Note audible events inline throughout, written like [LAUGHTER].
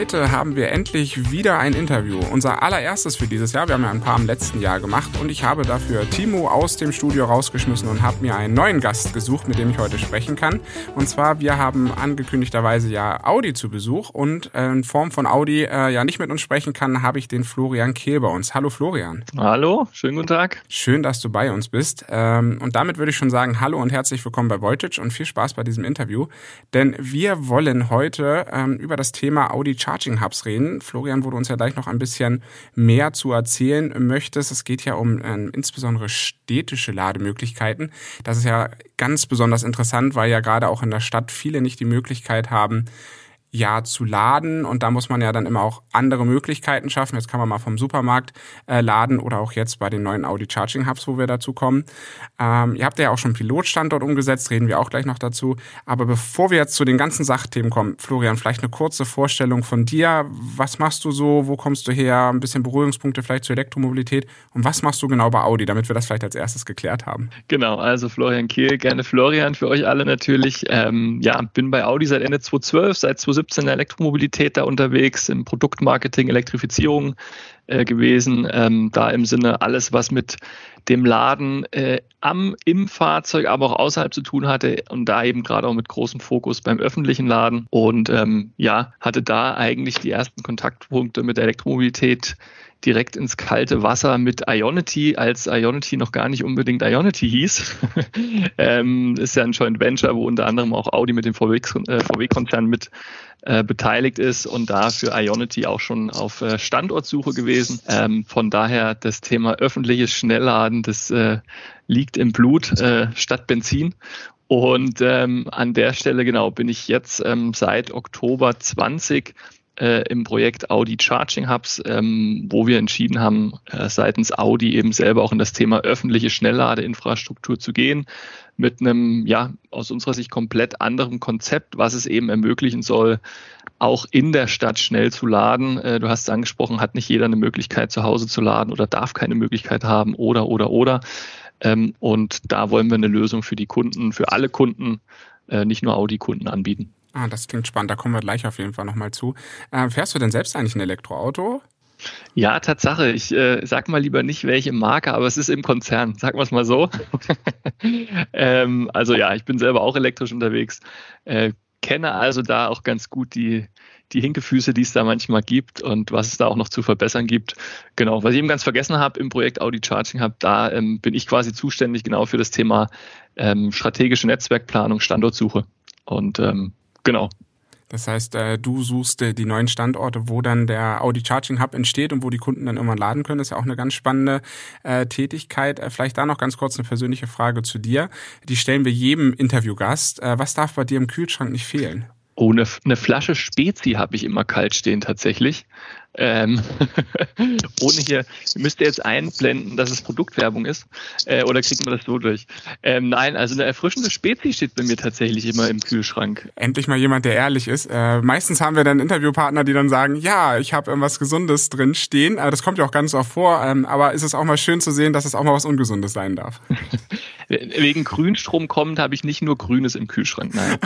Heute haben wir endlich wieder ein Interview. Unser allererstes für dieses Jahr. Wir haben ja ein paar im letzten Jahr gemacht und ich habe dafür Timo aus dem Studio rausgeschmissen und habe mir einen neuen Gast gesucht, mit dem ich heute sprechen kann. Und zwar, wir haben angekündigterweise ja Audi zu Besuch und äh, in Form von Audi äh, ja nicht mit uns sprechen kann, habe ich den Florian Kehl bei uns. Hallo Florian. Hallo, schönen guten Tag. Schön, dass du bei uns bist. Ähm, und damit würde ich schon sagen, hallo und herzlich willkommen bei Voltage und viel Spaß bei diesem Interview. Denn wir wollen heute ähm, über das Thema Audi Charging Hubs reden. Florian, wo du uns ja gleich noch ein bisschen mehr zu erzählen möchtest. Es geht ja um äh, insbesondere städtische Lademöglichkeiten. Das ist ja ganz besonders interessant, weil ja gerade auch in der Stadt viele nicht die Möglichkeit haben, ja zu laden und da muss man ja dann immer auch andere Möglichkeiten schaffen. Jetzt kann man mal vom Supermarkt äh, laden oder auch jetzt bei den neuen Audi Charging Hubs, wo wir dazu kommen. Ähm, ihr habt ja auch schon Pilotstandort umgesetzt, reden wir auch gleich noch dazu. Aber bevor wir jetzt zu den ganzen Sachthemen kommen, Florian, vielleicht eine kurze Vorstellung von dir. Was machst du so? Wo kommst du her? Ein bisschen Berührungspunkte vielleicht zur Elektromobilität. Und was machst du genau bei Audi, damit wir das vielleicht als erstes geklärt haben? Genau, also Florian Kehl, gerne Florian für euch alle natürlich. Ähm, ja, bin bei Audi seit Ende 2012, seit 2017 2017 in der Elektromobilität da unterwegs, im Produktmarketing, Elektrifizierung äh, gewesen. Ähm, da im Sinne alles, was mit dem Laden äh, am, im Fahrzeug, aber auch außerhalb zu tun hatte und da eben gerade auch mit großem Fokus beim öffentlichen Laden. Und ähm, ja, hatte da eigentlich die ersten Kontaktpunkte mit der Elektromobilität direkt ins kalte Wasser mit Ionity, als Ionity noch gar nicht unbedingt Ionity hieß. [LAUGHS] ähm, ist ja ein Joint Venture, wo unter anderem auch Audi mit dem VW-Konzern äh, mit äh, beteiligt ist und da für Ionity auch schon auf äh, Standortsuche gewesen. Ähm, von daher das Thema öffentliches Schnellladen, das äh, liegt im Blut äh, statt Benzin. Und ähm, an der Stelle genau bin ich jetzt ähm, seit Oktober 20 äh, im Projekt Audi Charging Hubs, ähm, wo wir entschieden haben, äh, seitens Audi eben selber auch in das Thema öffentliche Schnellladeinfrastruktur zu gehen, mit einem, ja, aus unserer Sicht komplett anderem Konzept, was es eben ermöglichen soll, auch in der Stadt schnell zu laden. Äh, du hast es angesprochen, hat nicht jeder eine Möglichkeit zu Hause zu laden oder darf keine Möglichkeit haben oder, oder, oder. Ähm, und da wollen wir eine Lösung für die Kunden, für alle Kunden, äh, nicht nur Audi-Kunden anbieten. Ah, das klingt spannend. Da kommen wir gleich auf jeden Fall nochmal zu. Äh, fährst du denn selbst eigentlich ein Elektroauto? Ja, Tatsache. Ich äh, sag mal lieber nicht, welche Marke, aber es ist im Konzern. Sagen wir es mal so. [LAUGHS] ähm, also ja, ich bin selber auch elektrisch unterwegs. Äh, kenne also da auch ganz gut die, die Hinkefüße, die es da manchmal gibt und was es da auch noch zu verbessern gibt. Genau, was ich eben ganz vergessen habe im Projekt Audi Charging Hub, da ähm, bin ich quasi zuständig genau für das Thema ähm, strategische Netzwerkplanung, Standortsuche. Und ähm, Genau. Das heißt, äh, du suchst äh, die neuen Standorte, wo dann der Audi Charging Hub entsteht und wo die Kunden dann irgendwann laden können. Das ist ja auch eine ganz spannende äh, Tätigkeit. Vielleicht da noch ganz kurz eine persönliche Frage zu dir. Die stellen wir jedem Interviewgast. Was darf bei dir im Kühlschrank nicht fehlen? Oh, eine, eine Flasche Spezi habe ich immer kalt stehen tatsächlich. Ähm, [LAUGHS] ohne hier, müsst ihr jetzt einblenden, dass es Produktwerbung ist, äh, oder kriegt man das so durch? Ähm, nein, also eine erfrischende Spezi steht bei mir tatsächlich immer im Kühlschrank. Endlich mal jemand, der ehrlich ist. Äh, meistens haben wir dann Interviewpartner, die dann sagen, ja, ich habe irgendwas Gesundes drin stehen. Äh, das kommt ja auch ganz oft vor, ähm, aber ist es auch mal schön zu sehen, dass es auch mal was Ungesundes sein darf. [LAUGHS] Wegen Grünstrom kommt, habe ich nicht nur Grünes im Kühlschrank, nein.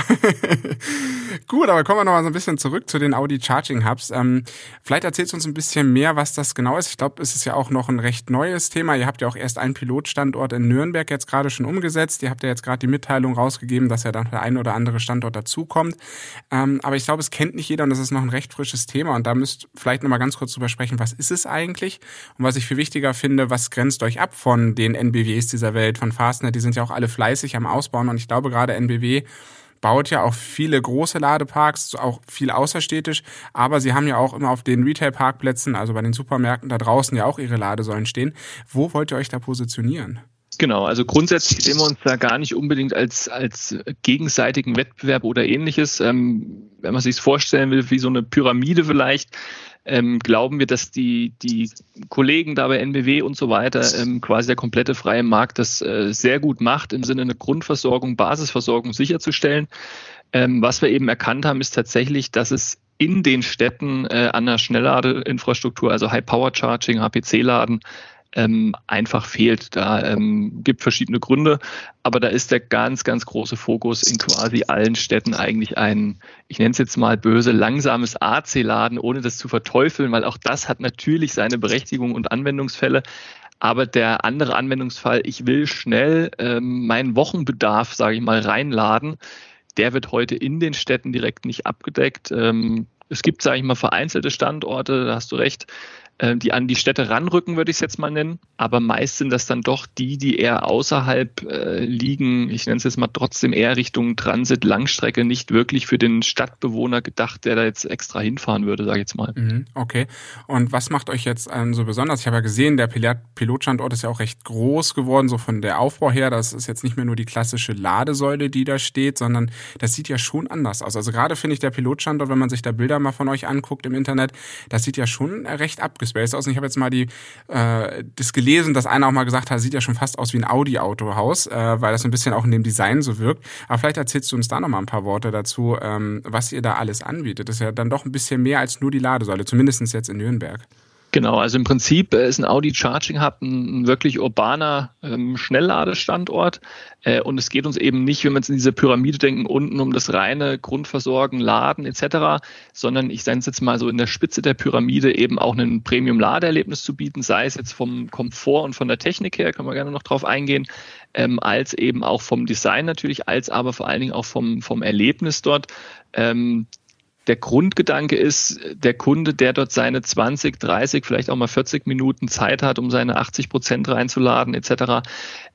[LAUGHS] Gut, aber kommen wir noch mal so ein bisschen zurück zu den Audi Charging Hubs. Ähm, vielleicht erzählst uns ein bisschen mehr, was das genau ist. Ich glaube, es ist ja auch noch ein recht neues Thema. Ihr habt ja auch erst einen Pilotstandort in Nürnberg jetzt gerade schon umgesetzt. Ihr habt ja jetzt gerade die Mitteilung rausgegeben, dass ja dann der ein oder andere Standort dazukommt. Ähm, aber ich glaube, es kennt nicht jeder und das ist noch ein recht frisches Thema. Und da müsst vielleicht noch mal ganz kurz drüber sprechen, was ist es eigentlich? Und was ich viel wichtiger finde, was grenzt euch ab von den NBWs dieser Welt, von Fastner? Die sind ja auch alle fleißig am Ausbauen und ich glaube gerade NBW baut ja auch viele große Ladeparks, auch viel außerstädtisch, aber sie haben ja auch immer auf den Retail-Parkplätzen, also bei den Supermärkten da draußen ja auch ihre Ladesäulen stehen. Wo wollt ihr euch da positionieren? Genau, also grundsätzlich sehen wir uns da gar nicht unbedingt als, als gegenseitigen Wettbewerb oder ähnliches. Ähm, wenn man sich vorstellen will, wie so eine Pyramide vielleicht, ähm, glauben wir, dass die, die Kollegen da bei NBW und so weiter ähm, quasi der komplette freie Markt das äh, sehr gut macht, im Sinne eine Grundversorgung, Basisversorgung sicherzustellen. Ähm, was wir eben erkannt haben, ist tatsächlich, dass es in den Städten äh, an der Schnellladeinfrastruktur, also High Power Charging, HPC-Laden, ähm, einfach fehlt. Da ähm, gibt verschiedene Gründe, aber da ist der ganz, ganz große Fokus in quasi allen Städten eigentlich ein, ich nenne es jetzt mal böse, langsames AC-Laden, ohne das zu verteufeln, weil auch das hat natürlich seine Berechtigung und Anwendungsfälle. Aber der andere Anwendungsfall, ich will schnell ähm, meinen Wochenbedarf, sage ich mal, reinladen, der wird heute in den Städten direkt nicht abgedeckt. Ähm, es gibt, sage ich mal, vereinzelte Standorte, da hast du recht, äh, die an die Städte ranrücken, würde ich es jetzt mal nennen. Aber meist sind das dann doch die, die eher außerhalb äh, liegen. Ich nenne es jetzt mal trotzdem eher Richtung Transit, Langstrecke, nicht wirklich für den Stadtbewohner gedacht, der da jetzt extra hinfahren würde, sage ich jetzt mal. Mhm, okay. Und was macht euch jetzt ähm, so besonders? Ich habe ja gesehen, der Pilotstandort ist ja auch recht groß geworden, so von der Aufbau her. Das ist jetzt nicht mehr nur die klassische Ladesäule, die da steht, sondern das sieht ja schon anders aus. Also gerade finde ich der Pilotstandort, wenn man sich da Bilder mal von euch anguckt im Internet, das sieht ja schon recht abgeschlossen abgespaced aus. Und ich habe jetzt mal die äh, das gelesen, dass einer auch mal gesagt hat, sieht ja schon fast aus wie ein Audi-Autohaus, äh, weil das ein bisschen auch in dem Design so wirkt. Aber vielleicht erzählst du uns da noch mal ein paar Worte dazu, ähm, was ihr da alles anbietet. Das ist ja dann doch ein bisschen mehr als nur die Ladesäule, zumindest jetzt in Nürnberg. Genau, also im Prinzip äh, ist ein Audi Charging Hub ein, wirklich urbaner ähm, Schnellladestandort. Äh, und es geht uns eben nicht, wenn wir jetzt in diese Pyramide denken, unten um das reine Grundversorgen, Laden etc., sondern ich sage es jetzt mal so in der Spitze der Pyramide eben auch ein Premium-Ladeerlebnis zu bieten, sei es jetzt vom Komfort und von der Technik her, können wir gerne noch drauf eingehen, ähm, als eben auch vom Design natürlich, als aber vor allen Dingen auch vom, vom Erlebnis dort. Ähm, der Grundgedanke ist, der Kunde, der dort seine 20, 30, vielleicht auch mal 40 Minuten Zeit hat, um seine 80 Prozent reinzuladen etc.,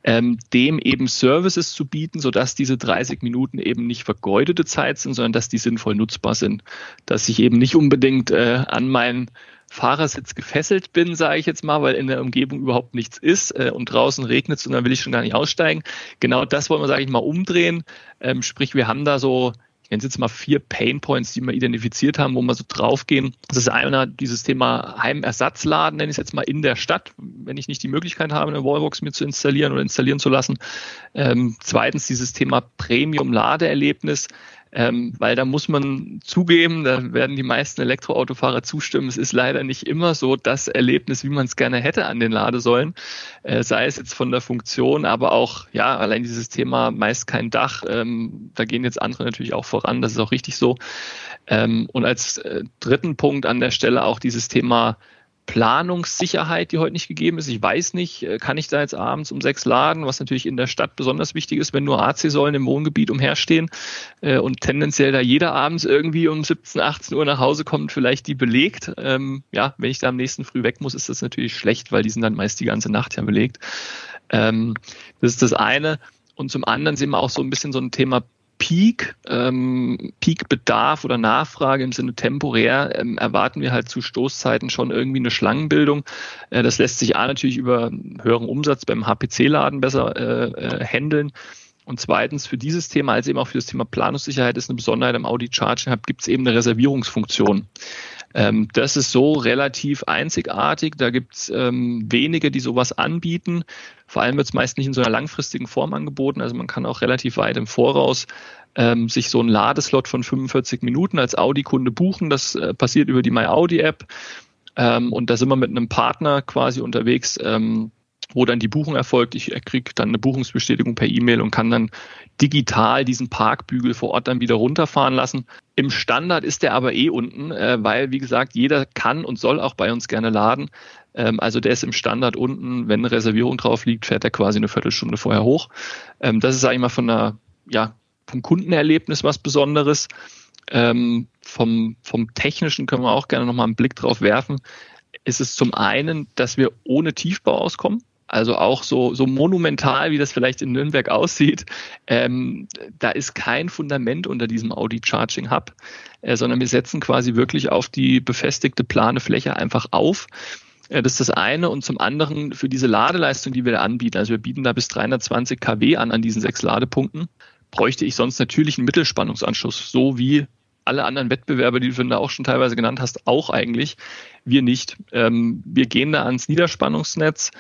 ähm, dem eben Services zu bieten, sodass diese 30 Minuten eben nicht vergeudete Zeit sind, sondern dass die sinnvoll nutzbar sind. Dass ich eben nicht unbedingt äh, an meinen Fahrersitz gefesselt bin, sage ich jetzt mal, weil in der Umgebung überhaupt nichts ist äh, und draußen regnet es und dann will ich schon gar nicht aussteigen. Genau das wollen wir, sage ich mal, umdrehen. Ähm, sprich, wir haben da so ich es jetzt mal vier Pain Points, die wir identifiziert haben, wo wir so draufgehen. Das ist einer, dieses Thema Heimersatzladen, nenne ich es jetzt mal in der Stadt, wenn ich nicht die Möglichkeit habe, eine Wallbox mir zu installieren oder installieren zu lassen. Ähm, zweitens dieses Thema Premium-Ladeerlebnis. Ähm, weil da muss man zugeben, da werden die meisten Elektroautofahrer zustimmen, es ist leider nicht immer so das Erlebnis, wie man es gerne hätte an den Ladesäulen, äh, sei es jetzt von der Funktion, aber auch, ja, allein dieses Thema meist kein Dach, ähm, da gehen jetzt andere natürlich auch voran, das ist auch richtig so. Ähm, und als äh, dritten Punkt an der Stelle auch dieses Thema Planungssicherheit, die heute nicht gegeben ist. Ich weiß nicht, äh, kann ich da jetzt abends um sechs laden, was natürlich in der Stadt besonders wichtig ist, wenn nur AC-Säulen im Wohngebiet umherstehen äh, und tendenziell da jeder abends irgendwie um 17, 18 Uhr nach Hause kommt, vielleicht die belegt. Ähm, ja, wenn ich da am nächsten Früh weg muss, ist das natürlich schlecht, weil die sind dann meist die ganze Nacht ja belegt. Ähm, das ist das eine. Und zum anderen sehen wir auch so ein bisschen so ein Thema Peak, ähm, Peak-Bedarf oder Nachfrage im Sinne temporär ähm, erwarten wir halt zu Stoßzeiten schon irgendwie eine Schlangenbildung. Äh, das lässt sich A natürlich über höheren Umsatz beim HPC-Laden besser äh, äh, handeln. Und zweitens, für dieses Thema, als eben auch für das Thema Planungssicherheit, ist eine Besonderheit am Audi Charging Hub, gibt es eben eine Reservierungsfunktion. Ähm, das ist so relativ einzigartig. Da gibt es ähm, wenige, die sowas anbieten. Vor allem wird es meist nicht in so einer langfristigen Form angeboten. Also man kann auch relativ weit im Voraus ähm, sich so einen Ladeslot von 45 Minuten als Audi-Kunde buchen. Das äh, passiert über die MyAudi-App. Ähm, und da sind wir mit einem Partner quasi unterwegs, ähm, wo dann die Buchung erfolgt. Ich kriege dann eine Buchungsbestätigung per E-Mail und kann dann digital diesen Parkbügel vor Ort dann wieder runterfahren lassen. Im Standard ist der aber eh unten, äh, weil, wie gesagt, jeder kann und soll auch bei uns gerne laden. Ähm, also der ist im Standard unten. Wenn eine Reservierung drauf liegt, fährt er quasi eine Viertelstunde vorher hoch. Ähm, das ist, sage ich mal, von der, ja, vom Kundenerlebnis was Besonderes. Ähm, vom, vom Technischen können wir auch gerne nochmal einen Blick drauf werfen. Ist es zum einen, dass wir ohne Tiefbau auskommen. Also auch so, so monumental, wie das vielleicht in Nürnberg aussieht, ähm, da ist kein Fundament unter diesem Audi Charging Hub, äh, sondern wir setzen quasi wirklich auf die befestigte plane Fläche einfach auf. Äh, das ist das eine. Und zum anderen für diese Ladeleistung, die wir da anbieten, also wir bieten da bis 320 kW an an diesen sechs Ladepunkten, bräuchte ich sonst natürlich einen Mittelspannungsanschluss, so wie alle anderen Wettbewerber, die du da auch schon teilweise genannt hast, auch eigentlich. Wir nicht. Ähm, wir gehen da ans Niederspannungsnetz,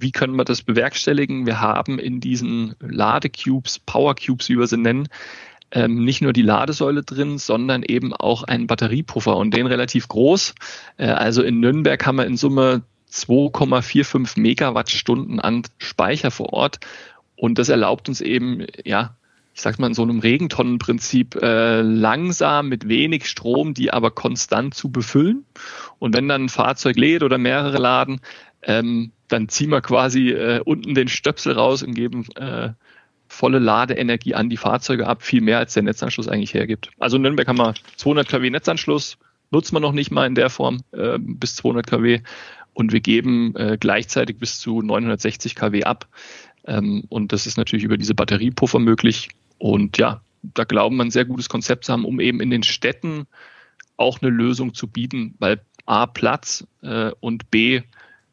wie können wir das bewerkstelligen? Wir haben in diesen Ladecubes, Powercubes, wie wir sie nennen, ähm, nicht nur die Ladesäule drin, sondern eben auch einen Batteriepuffer und den relativ groß. Äh, also in Nürnberg haben wir in Summe 2,45 Megawattstunden an Speicher vor Ort. Und das erlaubt uns eben, ja, ich sag mal in so einem Regentonnenprinzip, äh, langsam mit wenig Strom, die aber konstant zu befüllen. Und wenn dann ein Fahrzeug lädt oder mehrere laden, ähm, dann ziehen wir quasi äh, unten den Stöpsel raus und geben äh, volle Ladeenergie an die Fahrzeuge ab, viel mehr als der Netzanschluss eigentlich hergibt. Also in Nürnberg haben wir 200 kW Netzanschluss, nutzt man noch nicht mal in der Form äh, bis 200 kW und wir geben äh, gleichzeitig bis zu 960 kW ab. Ähm, und das ist natürlich über diese Batteriepuffer möglich. Und ja, da glauben wir ein sehr gutes Konzept zu haben, um eben in den Städten auch eine Lösung zu bieten, weil A Platz äh, und B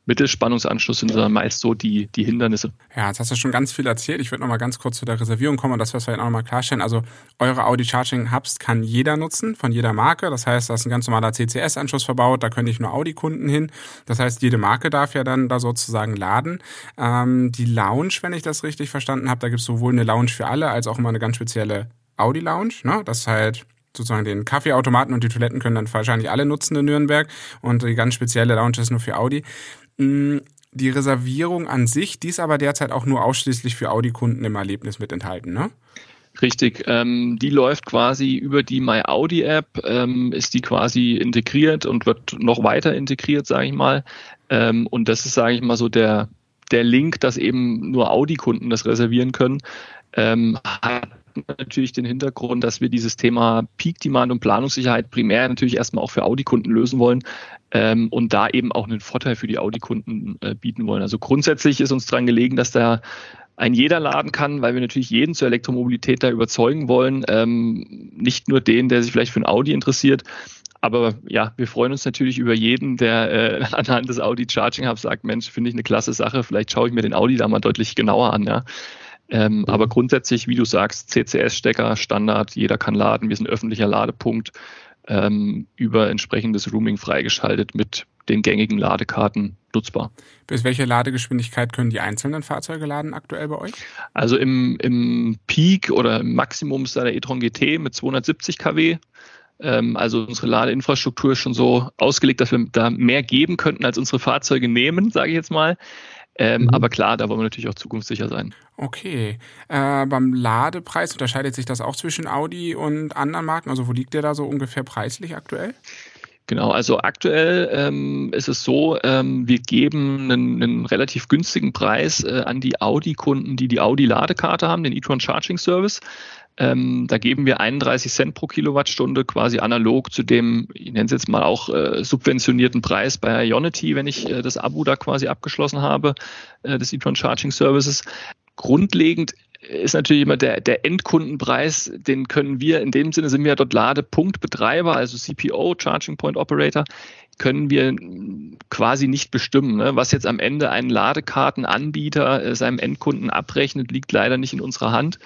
Mittelspannungsanschluss sind dann meist so die, die Hindernisse. Ja, jetzt hast du schon ganz viel erzählt. Ich würde noch mal ganz kurz zu der Reservierung kommen und das, was wir auch noch mal klarstellen. Also eure Audi Charging Hubs kann jeder nutzen, von jeder Marke. Das heißt, da ist ein ganz normaler CCS-Anschluss verbaut, da können nicht nur Audi-Kunden hin. Das heißt, jede Marke darf ja dann da sozusagen laden. Ähm, die Lounge, wenn ich das richtig verstanden habe, da gibt es sowohl eine Lounge für alle als auch immer eine ganz spezielle Audi-Lounge. Ne? Das ist halt sozusagen den Kaffeeautomaten und die Toiletten können dann wahrscheinlich alle nutzen in Nürnberg und die ganz spezielle Lounge ist nur für Audi. Mm, die Reservierung an sich, die ist aber derzeit auch nur ausschließlich für Audi-Kunden im Erlebnis mit enthalten, ne? Richtig, ähm, die läuft quasi über die My Audi App, ähm, ist die quasi integriert und wird noch weiter integriert, sage ich mal. Ähm, und das ist, sage ich mal, so der der Link, dass eben nur Audi-Kunden das reservieren können. Ähm, hat natürlich den Hintergrund, dass wir dieses Thema Peak Demand und Planungssicherheit primär natürlich erstmal auch für Audi-Kunden lösen wollen ähm, und da eben auch einen Vorteil für die Audi-Kunden äh, bieten wollen. Also grundsätzlich ist uns daran gelegen, dass da ein jeder laden kann, weil wir natürlich jeden zur Elektromobilität da überzeugen wollen. Ähm, nicht nur den, der sich vielleicht für ein Audi interessiert. Aber ja, wir freuen uns natürlich über jeden, der äh, [LAUGHS] anhand des Audi Charging Hubs sagt, Mensch, finde ich eine klasse Sache, vielleicht schaue ich mir den Audi da mal deutlich genauer an. Ja. Ähm, mhm. Aber grundsätzlich, wie du sagst, CCS-Stecker, Standard, jeder kann laden, wir sind öffentlicher Ladepunkt, ähm, über entsprechendes Rooming freigeschaltet mit den gängigen Ladekarten nutzbar. Bis welche Ladegeschwindigkeit können die einzelnen Fahrzeuge laden aktuell bei euch? Also im, im Peak oder im Maximum ist da der e-tron GT mit 270 kW. Ähm, also unsere Ladeinfrastruktur ist schon so ausgelegt, dass wir da mehr geben könnten, als unsere Fahrzeuge nehmen, sage ich jetzt mal. Ähm, mhm. Aber klar, da wollen wir natürlich auch zukunftssicher sein. Okay. Äh, beim Ladepreis unterscheidet sich das auch zwischen Audi und anderen Marken? Also wo liegt der da so ungefähr preislich aktuell? Genau, also aktuell ähm, ist es so, ähm, wir geben einen, einen relativ günstigen Preis äh, an die Audi-Kunden, die die Audi-Ladekarte haben, den e-tron Charging Service. Ähm, da geben wir 31 Cent pro Kilowattstunde quasi analog zu dem, ich nenne es jetzt mal auch äh, subventionierten Preis bei Ionity, wenn ich äh, das Abo da quasi abgeschlossen habe, äh, des e-tron Charging Services. Grundlegend ist natürlich immer der, der Endkundenpreis, den können wir, in dem Sinne sind wir dort Ladepunktbetreiber, also CPO, Charging Point Operator, können wir quasi nicht bestimmen. Ne? Was jetzt am Ende ein Ladekartenanbieter äh, seinem Endkunden abrechnet, liegt leider nicht in unserer Hand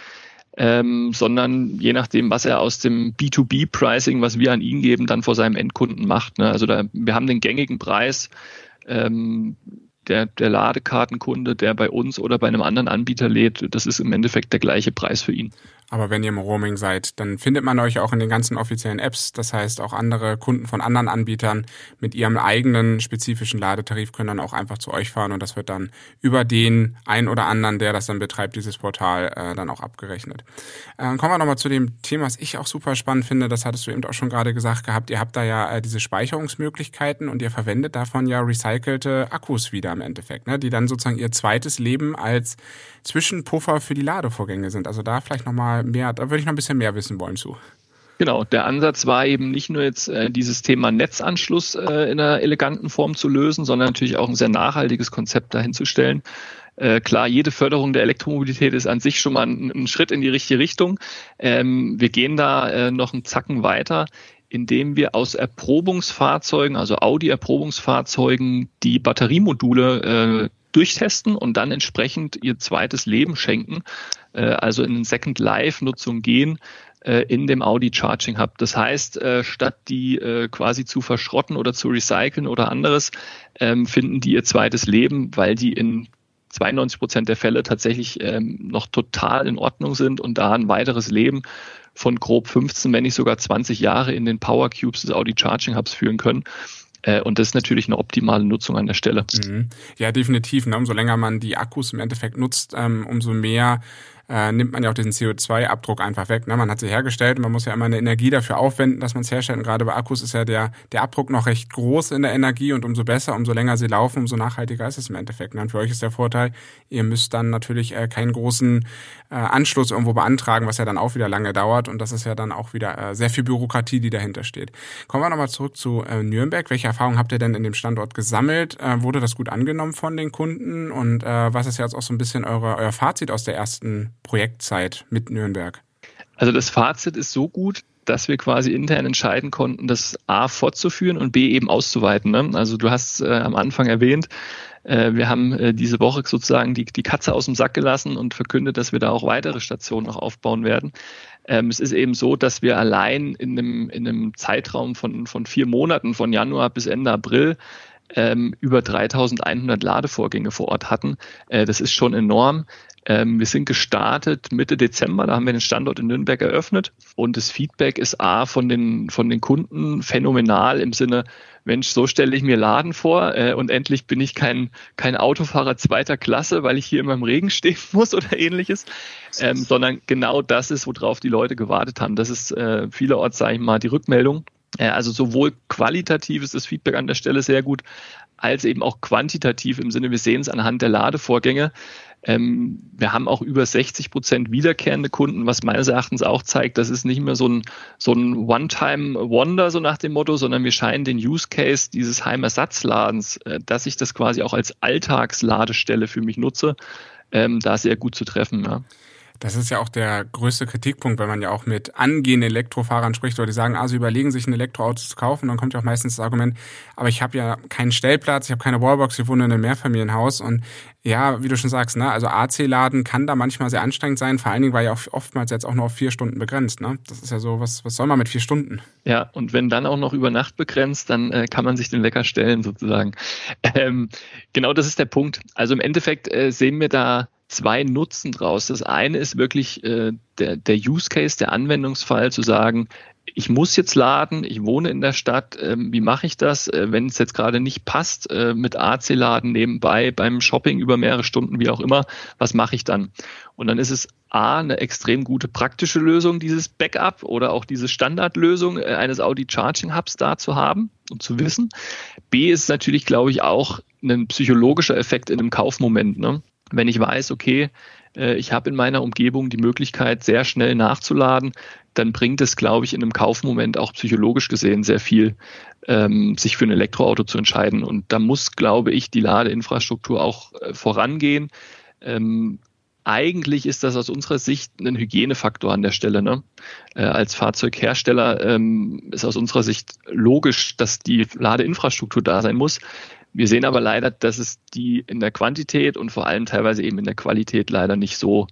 ähm, sondern je nachdem, was er aus dem B2B-Pricing, was wir an ihn geben, dann vor seinem Endkunden macht. Ne? Also da, wir haben den gängigen Preis. Ähm, der, der Ladekartenkunde, der bei uns oder bei einem anderen Anbieter lädt, das ist im Endeffekt der gleiche Preis für ihn. Aber wenn ihr im Roaming seid, dann findet man euch auch in den ganzen offiziellen Apps. Das heißt, auch andere Kunden von anderen Anbietern mit ihrem eigenen spezifischen Ladetarif können dann auch einfach zu euch fahren und das wird dann über den ein oder anderen, der das dann betreibt, dieses Portal, äh, dann auch abgerechnet. Äh, kommen wir nochmal zu dem Thema, was ich auch super spannend finde. Das hattest du eben auch schon gerade gesagt gehabt. Ihr habt da ja äh, diese Speicherungsmöglichkeiten und ihr verwendet davon ja recycelte Akkus wieder im Endeffekt, ne? die dann sozusagen ihr zweites Leben als Zwischenpuffer für die Ladevorgänge sind. Also da vielleicht nochmal mehr, da würde ich noch ein bisschen mehr wissen wollen zu. Genau, der Ansatz war eben nicht nur jetzt äh, dieses Thema Netzanschluss äh, in einer eleganten Form zu lösen, sondern natürlich auch ein sehr nachhaltiges Konzept dahin zu stellen. Äh, klar, jede Förderung der Elektromobilität ist an sich schon mal ein, ein Schritt in die richtige Richtung. Ähm, wir gehen da äh, noch einen Zacken weiter, indem wir aus Erprobungsfahrzeugen, also Audi-Erprobungsfahrzeugen, die Batteriemodule äh, durchtesten und dann entsprechend ihr zweites Leben schenken, äh, also in Second Life Nutzung gehen äh, in dem Audi Charging Hub. Das heißt, äh, statt die äh, quasi zu verschrotten oder zu recyceln oder anderes, ähm, finden die ihr zweites Leben, weil die in 92 Prozent der Fälle tatsächlich ähm, noch total in Ordnung sind und da ein weiteres Leben von grob 15, wenn nicht sogar 20 Jahre in den Power Cubes des Audi Charging Hubs führen können. Äh, und das ist natürlich eine optimale Nutzung an der Stelle. Mhm. Ja, definitiv. Ne? Umso länger man die Akkus im Endeffekt nutzt, ähm, umso mehr äh, nimmt man ja auch diesen CO2-Abdruck einfach weg. Ne? Man hat sie hergestellt und man muss ja immer eine Energie dafür aufwenden, dass man es herstellt. Und gerade bei Akkus ist ja der, der Abdruck noch recht groß in der Energie und umso besser, umso länger sie laufen, umso nachhaltiger ist es im Endeffekt. Ne? Und für euch ist der Vorteil, ihr müsst dann natürlich äh, keinen großen äh, Anschluss irgendwo beantragen, was ja dann auch wieder lange dauert. Und das ist ja dann auch wieder äh, sehr viel Bürokratie, die dahinter steht. Kommen wir nochmal zurück zu äh, Nürnberg. Welche Erfahrungen habt ihr denn in dem Standort gesammelt? Äh, wurde das gut angenommen von den Kunden? Und äh, was ist jetzt auch so ein bisschen eure, euer Fazit aus der ersten Projektzeit mit Nürnberg? Also das Fazit ist so gut, dass wir quasi intern entscheiden konnten, das A fortzuführen und B eben auszuweiten. Ne? Also du hast äh, am Anfang erwähnt, äh, wir haben äh, diese Woche sozusagen die, die Katze aus dem Sack gelassen und verkündet, dass wir da auch weitere Stationen noch aufbauen werden. Ähm, es ist eben so, dass wir allein in einem, in einem Zeitraum von, von vier Monaten, von Januar bis Ende April, ähm, über 3100 Ladevorgänge vor Ort hatten. Äh, das ist schon enorm. Ähm, wir sind gestartet Mitte Dezember, da haben wir den Standort in Nürnberg eröffnet und das Feedback ist A von den, von den Kunden phänomenal im Sinne, Mensch, so stelle ich mir Laden vor äh, und endlich bin ich kein, kein Autofahrer zweiter Klasse, weil ich hier immer im Regen [LAUGHS] stehen muss oder ähnliches, ähm, sondern genau das ist, worauf die Leute gewartet haben. Das ist äh, vielerorts, sage ich mal, die Rückmeldung. Äh, also sowohl qualitativ ist das Feedback an der Stelle sehr gut, als eben auch quantitativ im Sinne, wir sehen es anhand der Ladevorgänge. Ähm, wir haben auch über 60 Prozent wiederkehrende Kunden, was meines Erachtens auch zeigt, das ist nicht mehr so ein, so ein One-Time-Wonder, so nach dem Motto, sondern wir scheinen den Use Case dieses Heimersatzladens, äh, dass ich das quasi auch als Alltagsladestelle für mich nutze, ähm, da sehr gut zu treffen. Ja. Das ist ja auch der größte Kritikpunkt, wenn man ja auch mit angehenden Elektrofahrern spricht, oder die sagen, ah, sie überlegen sich ein Elektroauto zu kaufen, dann kommt ja auch meistens das Argument, aber ich habe ja keinen Stellplatz, ich habe keine Wallbox, ich wohne in einem Mehrfamilienhaus und ja, wie du schon sagst, ne, also AC-Laden kann da manchmal sehr anstrengend sein, vor allen Dingen war ja auch oftmals jetzt auch nur auf vier Stunden begrenzt, ne? Das ist ja so, was, was soll man mit vier Stunden? Ja, und wenn dann auch noch über Nacht begrenzt, dann äh, kann man sich den Wecker stellen sozusagen. [LAUGHS] Ähm, genau das ist der Punkt. Also im Endeffekt äh, sehen wir da zwei Nutzen draus. Das eine ist wirklich äh, der, der Use Case, der Anwendungsfall, zu sagen, ich muss jetzt laden, ich wohne in der Stadt, äh, wie mache ich das, äh, wenn es jetzt gerade nicht passt, äh, mit AC-Laden nebenbei, beim Shopping über mehrere Stunden, wie auch immer, was mache ich dann? Und dann ist es A, eine extrem gute praktische Lösung, dieses Backup oder auch diese Standardlösung äh, eines Audi Charging Hubs da zu haben und zu wissen. B ist natürlich, glaube ich, auch ein psychologischer Effekt in einem Kaufmoment. Ne? Wenn ich weiß, okay, äh, ich habe in meiner Umgebung die Möglichkeit, sehr schnell nachzuladen, dann bringt es, glaube ich, in einem Kaufmoment auch psychologisch gesehen sehr viel, ähm, sich für ein Elektroauto zu entscheiden. Und da muss, glaube ich, die Ladeinfrastruktur auch äh, vorangehen. Ähm, eigentlich ist das aus unserer Sicht ein Hygienefaktor an der Stelle. Ne? Äh, als Fahrzeughersteller ähm, ist aus unserer Sicht logisch, dass die Ladeinfrastruktur da sein muss. Wir sehen aber leider, dass es die in der Quantität und vor allem teilweise eben in der Qualität leider nicht so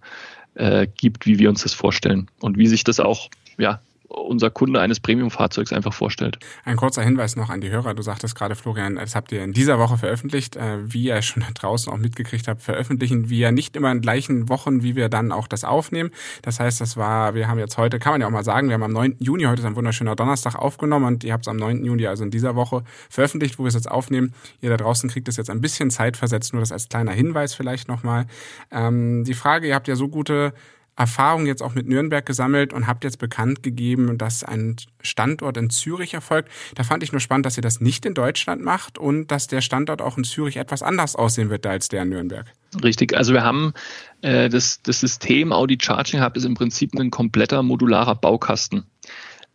äh, gibt, wie wir uns das vorstellen. Und wie sich das auch ja, unser Kunde eines Premium-Fahrzeugs einfach vorstellt. Ein kurzer Hinweis noch an die Hörer. Du sagtest gerade, Florian, das habt ihr in dieser Woche veröffentlicht. Äh, wie ihr schon [LAUGHS] draußen auch mitgekriegt habt, veröffentlichen wir nicht immer in gleichen Wochen, wie wir dann auch das aufnehmen. Das heißt, das war, wir haben jetzt heute, kann man ja auch mal sagen, wir haben am 9. Juni, heute ist ein wunderschöner Donnerstag aufgenommen und ihr habt es am 9. Juni, also in dieser Woche, veröffentlicht, wo wir es jetzt aufnehmen. Ihr da draußen kriegt es jetzt ein bisschen Zeit versetzt, nur das als kleiner Hinweis vielleicht nochmal. Ähm, die Frage, ihr habt ja so gute Erfahrung jetzt auch mit Nürnberg gesammelt und habt jetzt bekannt gegeben, dass ein Standort in Zürich erfolgt. Da fand ich nur spannend, dass ihr das nicht in Deutschland macht und dass der Standort auch in Zürich etwas anders aussehen wird als der in Nürnberg. Richtig, also wir haben äh, das, das System Audi Charging Hub ist im Prinzip ein kompletter modularer Baukasten.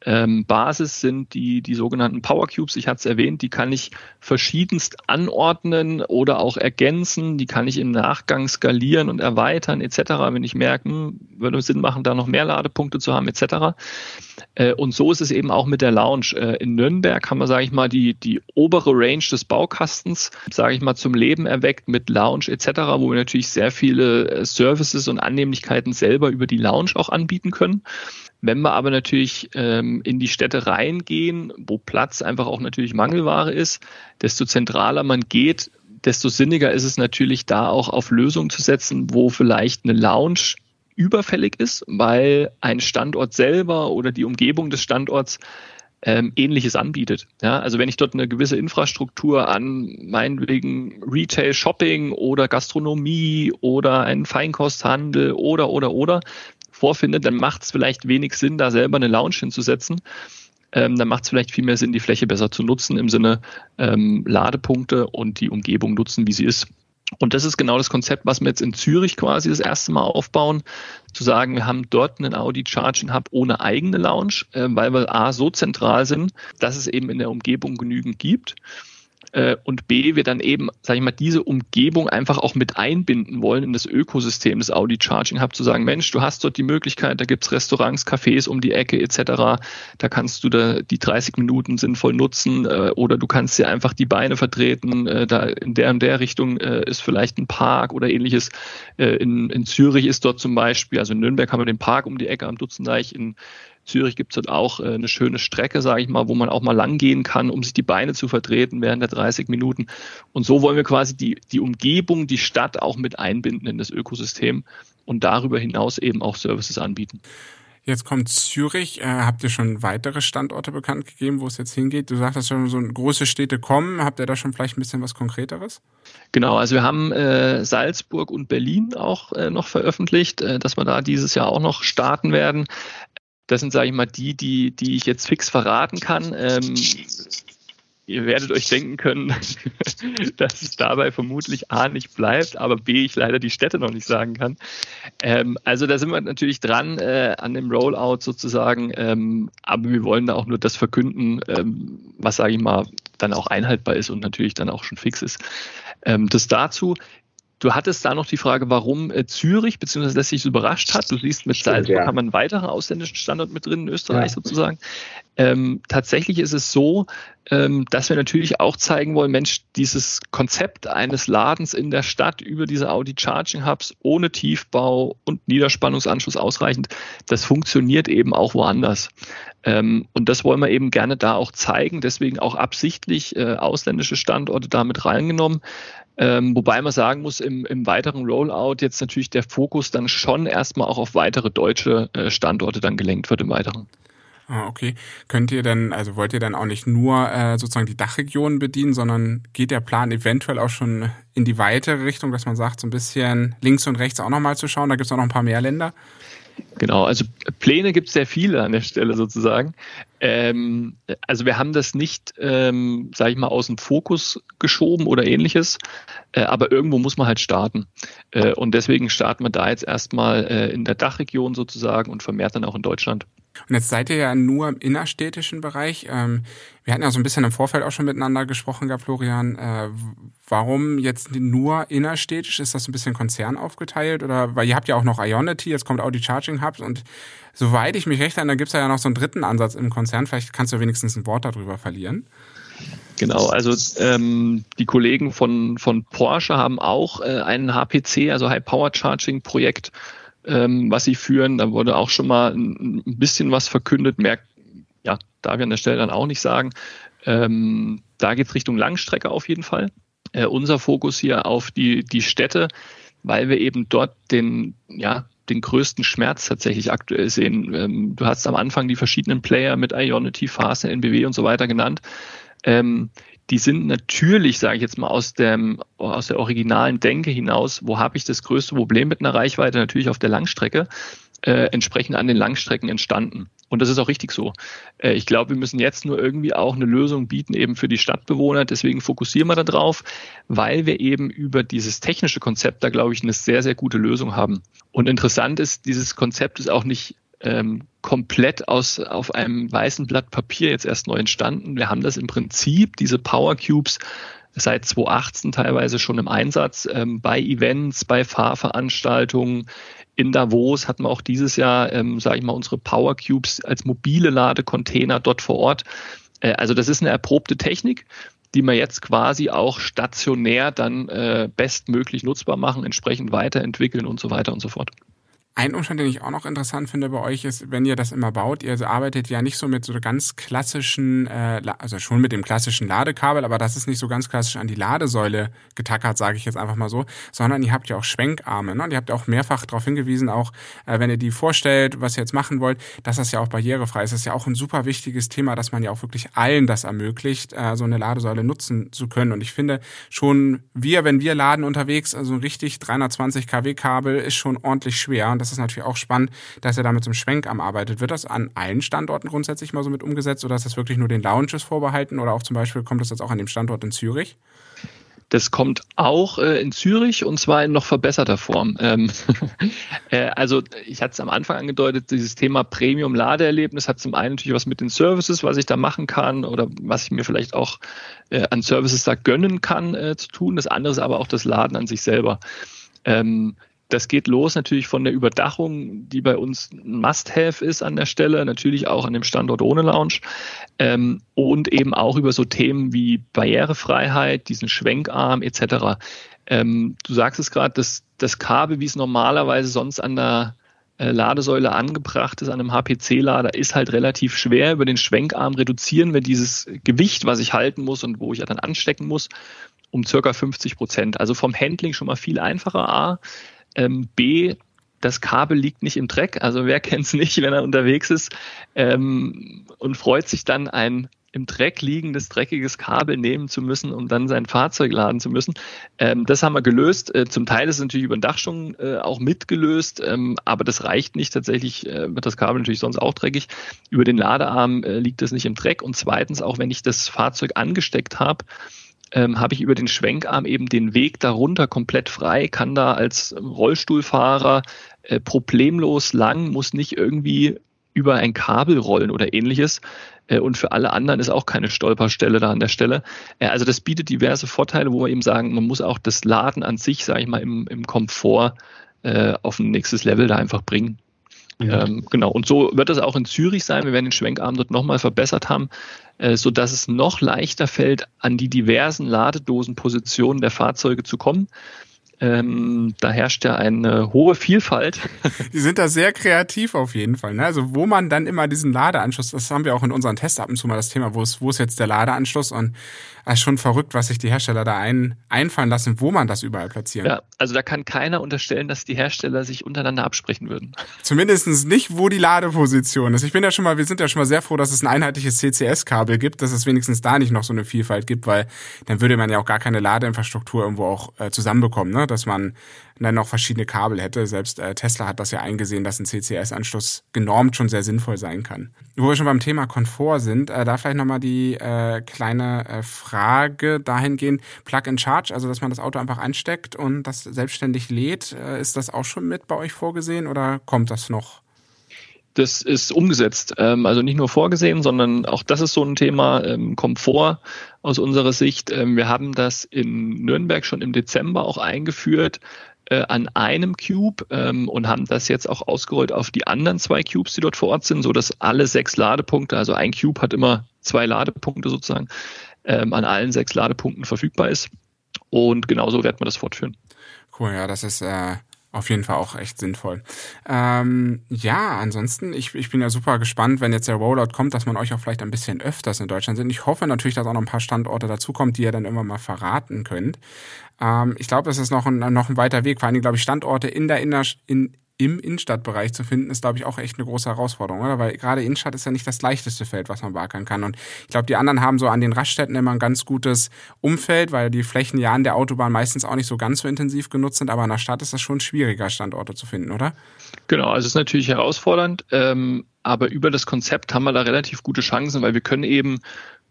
Ähm, Basis sind die, die sogenannten Power Cubes. Ich hatte es erwähnt, die kann ich verschiedenst anordnen oder auch ergänzen. Die kann ich im Nachgang skalieren und erweitern etc., wenn ich merke, hm, würde es Sinn machen, da noch mehr Ladepunkte zu haben etc. Äh, und so ist es eben auch mit der Lounge. Äh, in Nürnberg haben wir, sage ich mal, die, die obere Range des Baukastens, sage ich mal, zum Leben erweckt mit Lounge etc., wo wir natürlich sehr viele äh, Services und Annehmlichkeiten selber über die Lounge auch anbieten können. Wenn wir aber natürlich ähm, in die Städte reingehen, wo Platz einfach auch natürlich Mangelware ist, desto zentraler man geht, desto sinniger ist es natürlich da auch auf Lösungen zu setzen, wo vielleicht eine Lounge überfällig ist, weil ein Standort selber oder die Umgebung des Standorts ähm, ähnliches anbietet. Ja, also wenn ich dort eine gewisse Infrastruktur an meinetwegen Retail, Shopping oder Gastronomie oder einen Feinkosthandel oder oder oder vorfinde, dann macht es vielleicht wenig Sinn, da selber eine Lounge hinzusetzen. Ähm, dann macht es vielleicht viel mehr Sinn, die Fläche besser zu nutzen im Sinne ähm, Ladepunkte und die Umgebung nutzen, wie sie ist. Und das ist genau das Konzept, was wir jetzt in Zürich quasi das erste Mal aufbauen, zu sagen, wir haben dort einen Audi Charging Hub ohne eigene Lounge, äh, weil wir A so zentral sind, dass es eben in der Umgebung genügend gibt und B, wir dann eben, sage ich mal, diese Umgebung einfach auch mit einbinden wollen in das Ökosystem des Audi Charging Hub, zu sagen, Mensch, du hast dort die Möglichkeit, da gibt's Restaurants, Cafés um die Ecke etc., da kannst du da die 30 Minuten sinnvoll nutzen äh, oder du kannst dir einfach die Beine vertreten, äh, da in der und der Richtung äh, ist vielleicht ein Park oder ähnliches. Äh, in, in Zürich ist dort zum Beispiel, also in Nürnberg haben wir den Park um die Ecke am Dutzendeich, in Zürich gibt es dort auch äh, eine schöne Strecke, sage ich mal, wo man auch mal lang gehen kann, um sich die Beine zu vertreten während der 30 Minuten. Und so wollen wir quasi die, die Umgebung, die Stadt auch mit einbinden in das Ökosystem und darüber hinaus eben auch Services anbieten. Jetzt kommt Zürich. Äh, habt ihr schon weitere Standorte bekannt gegeben, wo es jetzt hingeht? Du sagst, dass schon so große Städte kommen. Habt ihr da schon vielleicht ein bisschen was Konkreteres? Genau, also wir haben äh, Salzburg und Berlin auch äh, noch veröffentlicht, äh, dass wir da dieses Jahr auch noch starten werden. Das sind, sage ich mal, die, die, die ich jetzt fix verraten kann. Ähm, ihr werdet euch denken können, [LAUGHS] dass es dabei vermutlich A nicht bleibt, aber B ich leider die Städte noch nicht sagen kann. Ähm, also da sind wir natürlich dran äh, an dem Rollout sozusagen, ähm, aber wir wollen da auch nur das verkünden, ähm, was sage ich mal dann auch einhaltbar ist und natürlich dann auch schon fix ist. Ähm, das dazu. Du hattest da noch die Frage, warum äh, Zürich, beziehungsweise dass sich überrascht hat. Du siehst, mit Salzburg ja. haben wir einen weiteren ausländischen Standort mit drin in Österreich ja. sozusagen. Ähm, tatsächlich ist es so, ähm, dass wir natürlich auch zeigen wollen, Mensch, dieses Konzept eines Ladens in der Stadt über diese Audi Charging Hubs ohne Tiefbau und Niederspannungsanschluss ausreichend, das funktioniert eben auch woanders. Ähm, und das wollen wir eben gerne da auch zeigen, deswegen auch absichtlich äh, ausländische Standorte damit reingenommen. Ähm, wobei man sagen muss, im, im weiteren Rollout jetzt natürlich der Fokus dann schon erstmal auch auf weitere deutsche äh, Standorte dann gelenkt wird im Weiteren. Ah, okay. Könnt ihr denn, also wollt ihr dann auch nicht nur äh, sozusagen die Dachregion bedienen, sondern geht der Plan eventuell auch schon in die weitere Richtung, dass man sagt, so ein bisschen links und rechts auch nochmal zu schauen? Da gibt es auch noch ein paar mehr Länder. Genau, also Pläne gibt es sehr viele an der Stelle sozusagen. Ähm, also wir haben das nicht, ähm, sage ich mal, aus dem Fokus geschoben oder ähnliches, äh, aber irgendwo muss man halt starten. Äh, und deswegen starten wir da jetzt erstmal äh, in der Dachregion sozusagen und vermehrt dann auch in Deutschland. Und jetzt seid ihr ja nur im innerstädtischen Bereich. Ähm, wir hatten ja so ein bisschen im Vorfeld auch schon miteinander gesprochen gehabt, Florian. Äh, warum jetzt nur innerstädtisch? Ist das ein bisschen Konzern aufgeteilt? Oder weil ihr habt ja auch noch Ionity, jetzt kommt Audi Charging Hubs und soweit ich mich recht erinnere, gibt es ja noch so einen dritten Ansatz im Konzern. Vielleicht kannst du wenigstens ein Wort darüber verlieren. Genau, also ähm, die Kollegen von, von Porsche haben auch äh, ein HPC, also High Power Charging Projekt ähm, was sie führen. Da wurde auch schon mal ein, bisschen was verkündet. Mehr, ja, darf ich an der Stelle dann auch nicht sagen. Ähm, da geht's Richtung Langstrecke auf jeden Fall. Äh, unser Fokus hier auf die, die Städte, weil wir eben dort den, ja, den größten Schmerz tatsächlich aktuell sehen. Ähm, du hast am Anfang die verschiedenen Player mit Ionity, Fast, NBW und so weiter genannt. Ähm, die sind natürlich, sage ich jetzt mal, aus, dem, aus der originalen Denke hinaus, wo habe ich das größte Problem mit einer Reichweite? Natürlich auf der Langstrecke, äh, entsprechend an den Langstrecken entstanden. Und das ist auch richtig so. Äh, ich glaube, wir müssen jetzt nur irgendwie auch eine Lösung bieten, eben für die Stadtbewohner. Deswegen fokussieren wir da drauf, weil wir eben über dieses technische Konzept da, glaube ich, eine sehr, sehr gute Lösung haben. Und interessant ist, dieses Konzept ist auch nicht ähm, komplett aus auf einem weißen Blatt Papier jetzt erst neu entstanden. Wir haben das im Prinzip, diese Power Cubes, seit 2018 teilweise schon im Einsatz ähm, bei Events, bei Fahrveranstaltungen. In Davos hatten wir auch dieses Jahr, ähm, sage ich mal, unsere Power Cubes als mobile Ladecontainer dort vor Ort. Äh, also das ist eine erprobte Technik, die wir jetzt quasi auch stationär dann äh, bestmöglich nutzbar machen, entsprechend weiterentwickeln und so weiter und so fort. Ein Umstand, den ich auch noch interessant finde bei euch, ist, wenn ihr das immer baut, ihr arbeitet ja nicht so mit so ganz klassischen, äh, also schon mit dem klassischen Ladekabel, aber das ist nicht so ganz klassisch an die Ladesäule getackert, sage ich jetzt einfach mal so, sondern ihr habt ja auch Schwenkarme. Ne? Und ihr habt ja auch mehrfach darauf hingewiesen, auch äh, wenn ihr die vorstellt, was ihr jetzt machen wollt, dass das ja auch barrierefrei ist. Das ist ja auch ein super wichtiges Thema, dass man ja auch wirklich allen das ermöglicht, äh, so eine Ladesäule nutzen zu können. Und ich finde schon, wir, wenn wir laden unterwegs, also richtig 320 kW Kabel ist schon ordentlich schwer. Und das ist natürlich auch spannend, dass er da mit so einem Schwenkarm arbeitet. Wird das an allen Standorten grundsätzlich mal so mit umgesetzt oder ist das wirklich nur den Lounges vorbehalten oder auch zum Beispiel kommt das jetzt auch an dem Standort in Zürich? Das kommt auch äh, in Zürich und zwar in noch verbesserter Form. Ähm, [LAUGHS] äh, also ich hatte es am Anfang angedeutet, dieses Thema Premium-Ladeerlebnis hat zum einen natürlich was mit den Services, was ich da machen kann oder was ich mir vielleicht auch äh, an Services da gönnen kann äh, zu tun. Das andere ist aber auch das Laden an sich selber. Ähm, das geht los natürlich von der Überdachung, die bei uns ein Must-Have ist an der Stelle, natürlich auch an dem Standort ohne Lounge ähm, und eben auch über so Themen wie Barrierefreiheit, diesen Schwenkarm etc. Ähm, du sagst es gerade, das, das Kabel, wie es normalerweise sonst an der äh, Ladesäule angebracht ist, an einem HPC-Lader, ist halt relativ schwer. Über den Schwenkarm reduzieren wir dieses Gewicht, was ich halten muss und wo ich ja dann anstecken muss, um circa 50 Prozent. Also vom Handling schon mal viel einfacher A. Ähm, B, das Kabel liegt nicht im Dreck. Also wer [LAUGHS] kennt es nicht, wenn er unterwegs ist ähm, und freut sich dann ein im Dreck liegendes, dreckiges Kabel nehmen zu müssen, um dann sein Fahrzeug laden zu müssen. Ähm, das haben wir gelöst. Äh, zum Teil ist es natürlich über den Dachschwung äh, auch mitgelöst, ähm, aber das reicht nicht. Tatsächlich äh, wird das Kabel natürlich sonst auch dreckig. Über den Ladearm äh, liegt es nicht im Dreck. Und zweitens, auch wenn ich das Fahrzeug angesteckt habe, ähm, habe ich über den Schwenkarm eben den Weg darunter komplett frei, kann da als Rollstuhlfahrer äh, problemlos lang, muss nicht irgendwie über ein Kabel rollen oder ähnliches. Äh, und für alle anderen ist auch keine Stolperstelle da an der Stelle. Äh, also das bietet diverse Vorteile, wo wir eben sagen, man muss auch das Laden an sich, sage ich mal, im, im Komfort äh, auf ein nächstes Level da einfach bringen. Ja. Ähm, genau. Und so wird es auch in Zürich sein. Wir werden den Schwenkarm dort nochmal verbessert haben, so dass es noch leichter fällt, an die diversen Ladedosenpositionen der Fahrzeuge zu kommen. Ähm, da herrscht ja eine hohe Vielfalt. [LAUGHS] Die sind da sehr kreativ auf jeden Fall. Ne? Also wo man dann immer diesen Ladeanschluss, das haben wir auch in unseren Tests ab und zu mal das Thema, wo ist, wo ist jetzt der Ladeanschluss und es ist schon verrückt, was sich die Hersteller da ein, einfallen lassen, wo man das überall platzieren. Ja, also da kann keiner unterstellen, dass die Hersteller sich untereinander absprechen würden. [LAUGHS] Zumindest nicht, wo die Ladeposition ist. Ich bin ja schon mal, wir sind ja schon mal sehr froh, dass es ein einheitliches CCS-Kabel gibt, dass es wenigstens da nicht noch so eine Vielfalt gibt, weil dann würde man ja auch gar keine Ladeinfrastruktur irgendwo auch äh, zusammenbekommen, ne? Dass man dann noch verschiedene Kabel hätte. Selbst äh, Tesla hat das ja eingesehen, dass ein CCS-Anschluss genormt schon sehr sinnvoll sein kann. Wo wir schon beim Thema Komfort sind, äh, da vielleicht nochmal die äh, kleine äh, Frage dahingehend, Plug and Charge, also dass man das Auto einfach ansteckt und das selbstständig lädt. Äh, ist das auch schon mit bei euch vorgesehen oder kommt das noch? Das ist umgesetzt, ähm, also nicht nur vorgesehen, sondern auch das ist so ein Thema ähm, Komfort aus unserer Sicht. Ähm, wir haben das in Nürnberg schon im Dezember auch eingeführt äh, an einem Cube ähm, und haben das jetzt auch ausgerollt auf die anderen zwei Cubes, die dort vor Ort sind, so dass alle sechs Ladepunkte, also ein Cube hat immer zwei Ladepunkte sozusagen, ähm, an allen sechs Ladepunkten verfügbar ist. Und genauso werden wir das fortführen. Cool, ja, das ist äh, auf jeden Fall auch echt sinnvoll. Ähm, ja, ansonsten, ich, ich bin ja super gespannt, wenn jetzt der Rollout kommt, dass man euch auch vielleicht ein bisschen öfters in Deutschland sind. Ich hoffe natürlich, dass auch noch ein paar Standorte dazukommen, die ihr dann immer mal verraten könnt. Ähm, ich glaube, es ist noch ein, noch ein weiter Weg. Vor allem, glaube ich, Standorte in der Inner, in, im Innenstadtbereich zu finden, ist, glaube ich, auch echt eine große Herausforderung, oder? Weil gerade Innenstadt ist ja nicht das leichteste Feld, was man beackern kann. Und ich glaube, die anderen haben so an den Raststätten immer ein ganz gutes Umfeld, weil die Flächen ja an der Autobahn meistens auch nicht so ganz so intensiv genutzt sind. Aber in der Stadt ist das schon schwieriger, Standorte zu finden, oder? Genau, also es ist natürlich herausfordernd. Ähm, aber über das Konzept haben wir da relativ gute Chancen, weil wir können eben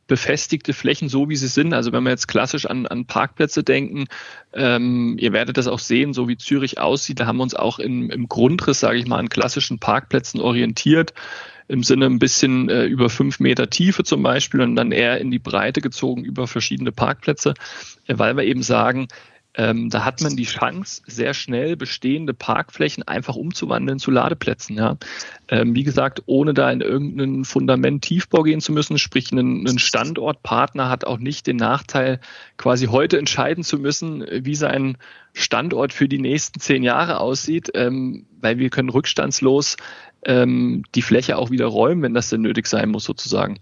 befestigte Flächen, so wie sie sind. Also wenn wir jetzt klassisch an, an Parkplätze denken, ähm, ihr werdet das auch sehen, so wie Zürich aussieht, da haben wir uns auch im, im Grundriss, sage ich mal, an klassischen Parkplätzen orientiert. Im Sinne ein bisschen äh, über fünf Meter Tiefe zum Beispiel und dann eher in die Breite gezogen über verschiedene Parkplätze, äh, weil wir eben sagen, ähm, da hat man die Chance, sehr schnell bestehende Parkflächen einfach umzuwandeln zu Ladeplätzen. Ja. Ähm, wie gesagt, ohne da in irgendein Fundament Tiefbau gehen zu müssen, sprich ein, ein Standortpartner hat auch nicht den Nachteil, quasi heute entscheiden zu müssen, wie sein Standort für die nächsten zehn Jahre aussieht, ähm, weil wir können rückstandslos ähm, die Fläche auch wieder räumen, wenn das denn nötig sein muss, sozusagen.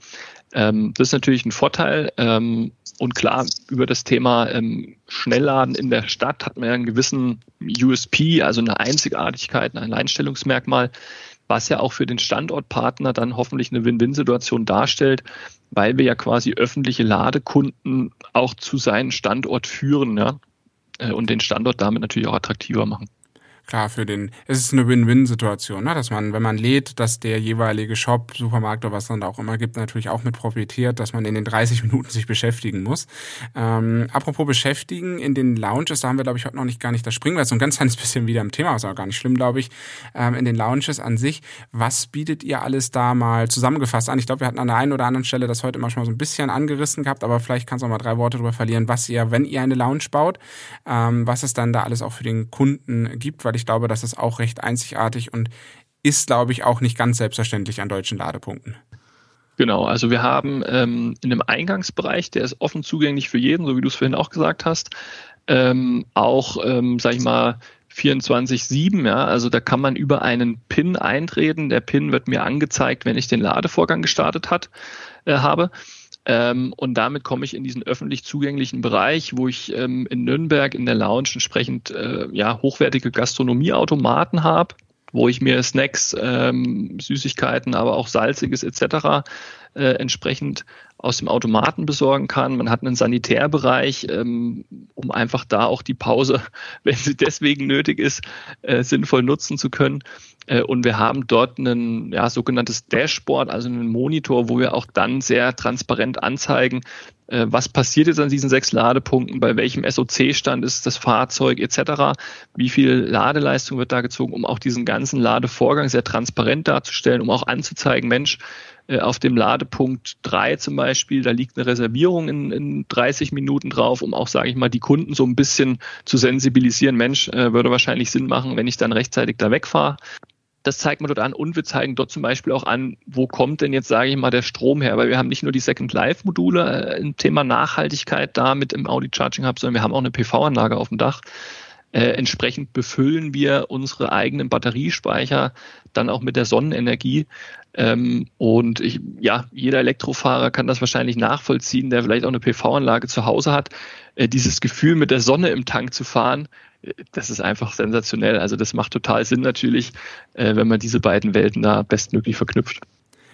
Ähm, das ist natürlich ein Vorteil. Ähm, und klar, über das Thema ähm, Schnellladen in der Stadt hat man ja einen gewissen USP, also eine Einzigartigkeit, ein Alleinstellungsmerkmal, was ja auch für den Standortpartner dann hoffentlich eine Win-Win-Situation darstellt, weil wir ja quasi öffentliche Ladekunden auch zu seinem Standort führen ja, äh, und den Standort damit natürlich auch attraktiver machen klar, für den, es ist eine Win-Win-Situation, ne? dass man, wenn man lädt, dass der jeweilige Shop, Supermarkt oder was dann da auch immer gibt, natürlich auch mit profitiert, dass man in den 30 Minuten sich beschäftigen muss. Ähm, apropos beschäftigen, in den Lounges, da haben wir, glaube ich, heute noch nicht gar nicht, da springen wir jetzt ein ganz [LAUGHS] kleines bisschen wieder im Thema, was auch gar nicht schlimm, glaube ich, ähm, in den Lounges an sich. Was bietet ihr alles da mal zusammengefasst an? Ich glaube, wir hatten an der einen oder anderen Stelle das heute immer schon mal so ein bisschen angerissen gehabt, aber vielleicht kannst du auch mal drei Worte darüber verlieren, was ihr, wenn ihr eine Lounge baut, ähm, was es dann da alles auch für den Kunden gibt, weil ich ich glaube, das ist auch recht einzigartig und ist, glaube ich, auch nicht ganz selbstverständlich an deutschen Ladepunkten. Genau, also wir haben ähm, in dem Eingangsbereich, der ist offen zugänglich für jeden, so wie du es vorhin auch gesagt hast, ähm, auch, ähm, sag ich mal, 24-7, ja, also da kann man über einen PIN eintreten. Der PIN wird mir angezeigt, wenn ich den Ladevorgang gestartet hat, äh, habe. Ähm, und damit komme ich in diesen öffentlich zugänglichen Bereich, wo ich ähm, in Nürnberg in der Lounge entsprechend äh, ja, hochwertige Gastronomieautomaten habe, wo ich mir Snacks, ähm, Süßigkeiten, aber auch Salziges etc. Äh, entsprechend aus dem Automaten besorgen kann. Man hat einen Sanitärbereich, ähm, um einfach da auch die Pause, [LAUGHS] wenn sie deswegen nötig ist, äh, sinnvoll nutzen zu können. Äh, und wir haben dort ein ja, sogenanntes Dashboard, also einen Monitor, wo wir auch dann sehr transparent anzeigen, äh, was passiert jetzt an diesen sechs Ladepunkten, bei welchem SOC-Stand ist das Fahrzeug etc., wie viel Ladeleistung wird da gezogen, um auch diesen ganzen Ladevorgang sehr transparent darzustellen, um auch anzuzeigen, Mensch, äh, auf dem Ladepunkt 3 zum Beispiel, da liegt eine Reservierung in, in 30 Minuten drauf, um auch, sage ich mal, die Kunden so ein bisschen zu sensibilisieren. Mensch, äh, würde wahrscheinlich Sinn machen, wenn ich dann rechtzeitig da wegfahre. Das zeigt man dort an und wir zeigen dort zum Beispiel auch an, wo kommt denn jetzt, sage ich mal, der Strom her, weil wir haben nicht nur die Second Life Module äh, im Thema Nachhaltigkeit da mit im Audi Charging Hub, sondern wir haben auch eine PV-Anlage auf dem Dach. Äh, entsprechend befüllen wir unsere eigenen Batteriespeicher dann auch mit der Sonnenenergie. Ähm, und ich, ja, jeder Elektrofahrer kann das wahrscheinlich nachvollziehen, der vielleicht auch eine PV-Anlage zu Hause hat. Äh, dieses Gefühl, mit der Sonne im Tank zu fahren, das ist einfach sensationell. Also das macht total Sinn natürlich, äh, wenn man diese beiden Welten da bestmöglich verknüpft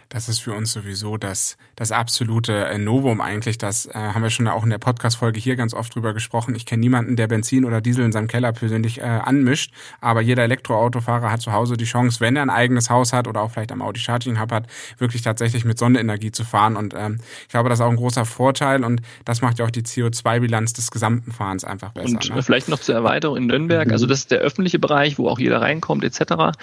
das ist für uns sowieso das, das absolute Novum eigentlich. Das äh, haben wir schon auch in der Podcast-Folge hier ganz oft drüber gesprochen. Ich kenne niemanden, der Benzin oder Diesel in seinem Keller persönlich äh, anmischt, aber jeder Elektroautofahrer hat zu Hause die Chance, wenn er ein eigenes Haus hat oder auch vielleicht am Audi Charging Hub hat, wirklich tatsächlich mit Sonnenenergie zu fahren. Und ähm, ich glaube, das ist auch ein großer Vorteil und das macht ja auch die CO2-Bilanz des gesamten Fahrens einfach besser. Und ne? vielleicht noch zur Erweiterung in Nürnberg. Also das ist der öffentliche Bereich, wo auch jeder reinkommt etc.